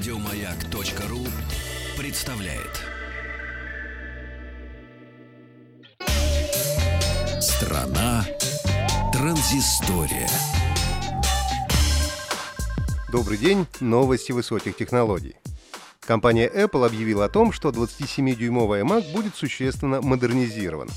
Радиомаяк.ру представляет. Страна транзистория. Добрый день, новости высоких технологий. Компания Apple объявила о том, что 27-дюймовый iMac будет существенно модернизирован.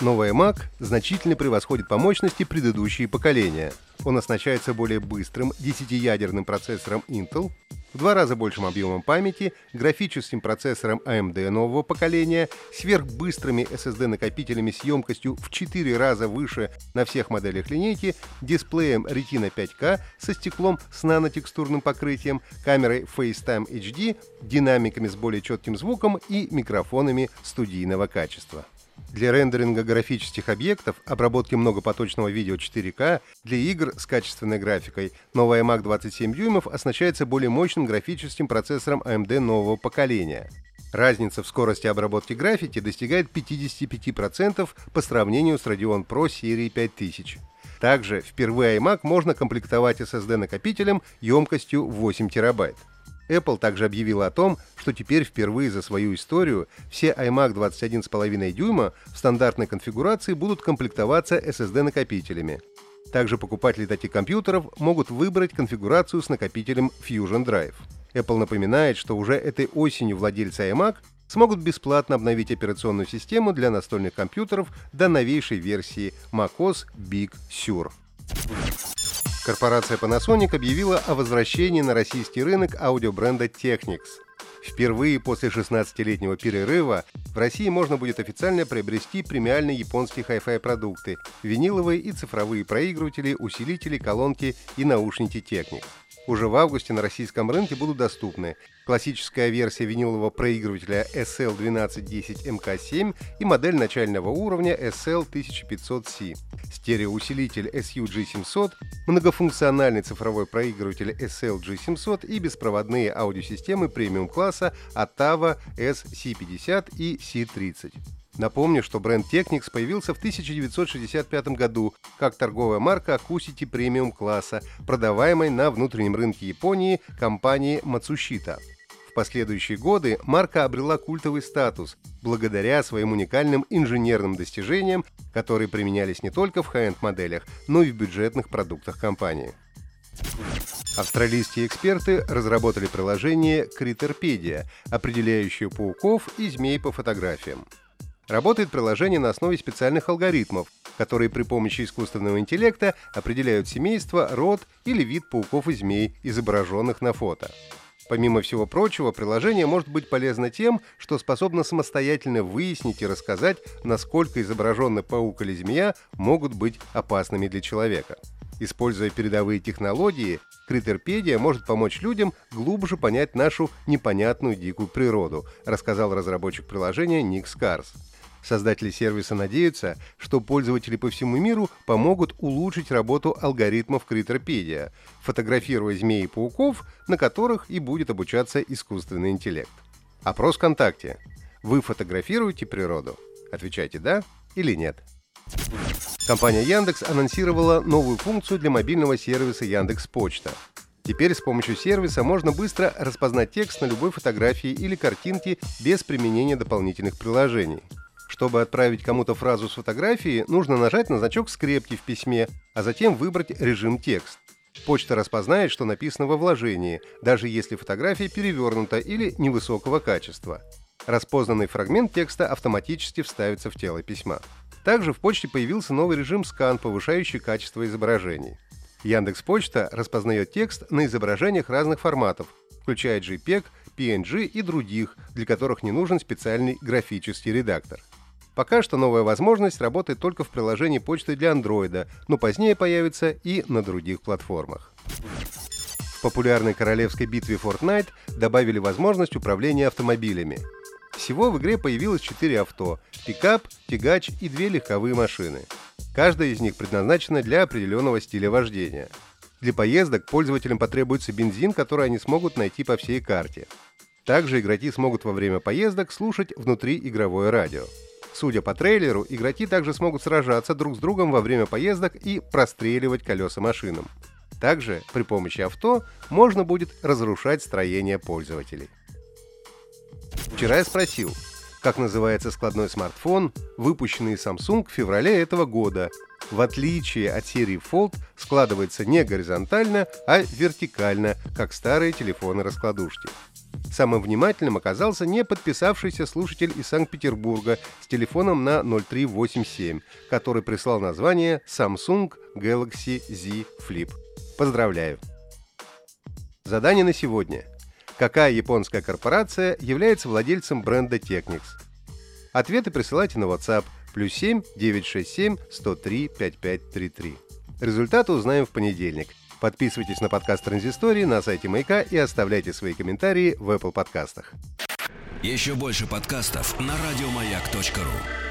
Новый iMac значительно превосходит по мощности предыдущие поколения. Он оснащается более быстрым 10-ядерным процессором Intel, в два раза большим объемом памяти, графическим процессором AMD нового поколения, сверхбыстрыми SSD-накопителями с емкостью в 4 раза выше на всех моделях линейки, дисплеем Retina 5K со стеклом с нанотекстурным покрытием, камерой FaceTime HD, динамиками с более четким звуком и микрофонами студийного качества. Для рендеринга графических объектов, обработки многопоточного видео 4К, для игр с качественной графикой, новый iMac 27 дюймов оснащается более мощным графическим процессором AMD нового поколения. Разница в скорости обработки графики достигает 55% по сравнению с Radeon Pro серии 5000. Также впервые iMac можно комплектовать SSD-накопителем емкостью 8 терабайт. Apple также объявила о том, что теперь впервые за свою историю все iMac 21,5 дюйма в стандартной конфигурации будут комплектоваться SSD-накопителями. Также покупатели таких компьютеров могут выбрать конфигурацию с накопителем Fusion Drive. Apple напоминает, что уже этой осенью владельцы iMac смогут бесплатно обновить операционную систему для настольных компьютеров до новейшей версии macOS Big Sur. Корпорация Panasonic объявила о возвращении на российский рынок аудиобренда Technics. Впервые после 16-летнего перерыва в России можно будет официально приобрести премиальные японские хай-фай продукты – виниловые и цифровые проигрыватели, усилители, колонки и наушники Technics уже в августе на российском рынке будут доступны классическая версия винилового проигрывателя SL1210MK7 и модель начального уровня SL1500C, стереоусилитель SUG700, многофункциональный цифровой проигрыватель SLG700 и беспроводные аудиосистемы премиум-класса Ottava SC50 и C30. Напомню, что бренд Technics появился в 1965 году как торговая марка Акусити премиум класса, продаваемой на внутреннем рынке Японии компанией Matsushita. В последующие годы марка обрела культовый статус благодаря своим уникальным инженерным достижениям, которые применялись не только в хай-энд моделях, но и в бюджетных продуктах компании. Австралийские эксперты разработали приложение Critterpedia, определяющее пауков и змей по фотографиям. Работает приложение на основе специальных алгоритмов, которые при помощи искусственного интеллекта определяют семейство, род или вид пауков и змей, изображенных на фото. Помимо всего прочего, приложение может быть полезно тем, что способно самостоятельно выяснить и рассказать, насколько изображенный паук или змея могут быть опасными для человека. Используя передовые технологии, Критерпедия может помочь людям глубже понять нашу непонятную дикую природу, рассказал разработчик приложения Ник Скарс. Создатели сервиса надеются, что пользователи по всему миру помогут улучшить работу алгоритмов Критропедия, фотографируя змей и пауков, на которых и будет обучаться искусственный интеллект. Опрос ВКонтакте. Вы фотографируете природу? Отвечайте «да» или «нет». Компания Яндекс анонсировала новую функцию для мобильного сервиса Яндекс Почта. Теперь с помощью сервиса можно быстро распознать текст на любой фотографии или картинке без применения дополнительных приложений. Чтобы отправить кому-то фразу с фотографии, нужно нажать на значок скрепки в письме, а затем выбрать режим текст. Почта распознает, что написано во вложении, даже если фотография перевернута или невысокого качества. Распознанный фрагмент текста автоматически вставится в тело письма. Также в почте появился новый режим скан, повышающий качество изображений. Яндекс Почта распознает текст на изображениях разных форматов, включая JPEG, PNG и других, для которых не нужен специальный графический редактор. Пока что новая возможность работает только в приложении почты для Android, но позднее появится и на других платформах. В популярной королевской битве Fortnite добавили возможность управления автомобилями. Всего в игре появилось 4 авто – пикап, тягач и две легковые машины. Каждая из них предназначена для определенного стиля вождения. Для поездок пользователям потребуется бензин, который они смогут найти по всей карте. Также игроки смогут во время поездок слушать внутри игровое радио. Судя по трейлеру, игроки также смогут сражаться друг с другом во время поездок и простреливать колеса машинам. Также при помощи авто можно будет разрушать строение пользователей. Вчера я спросил, как называется складной смартфон, выпущенный Samsung в феврале этого года. В отличие от серии Fold, складывается не горизонтально, а вертикально, как старые телефоны-раскладушки. Самым внимательным оказался не подписавшийся слушатель из Санкт-Петербурга с телефоном на 0387, который прислал название Samsung Galaxy Z Flip. Поздравляю! Задание на сегодня. Какая японская корпорация является владельцем бренда Technics? Ответы присылайте на WhatsApp плюс 7 967 103 5533. Результаты узнаем в понедельник. Подписывайтесь на подкаст Транзистории на сайте Маяка и оставляйте свои комментарии в Apple подкастах. Еще больше подкастов на радиомаяк.ру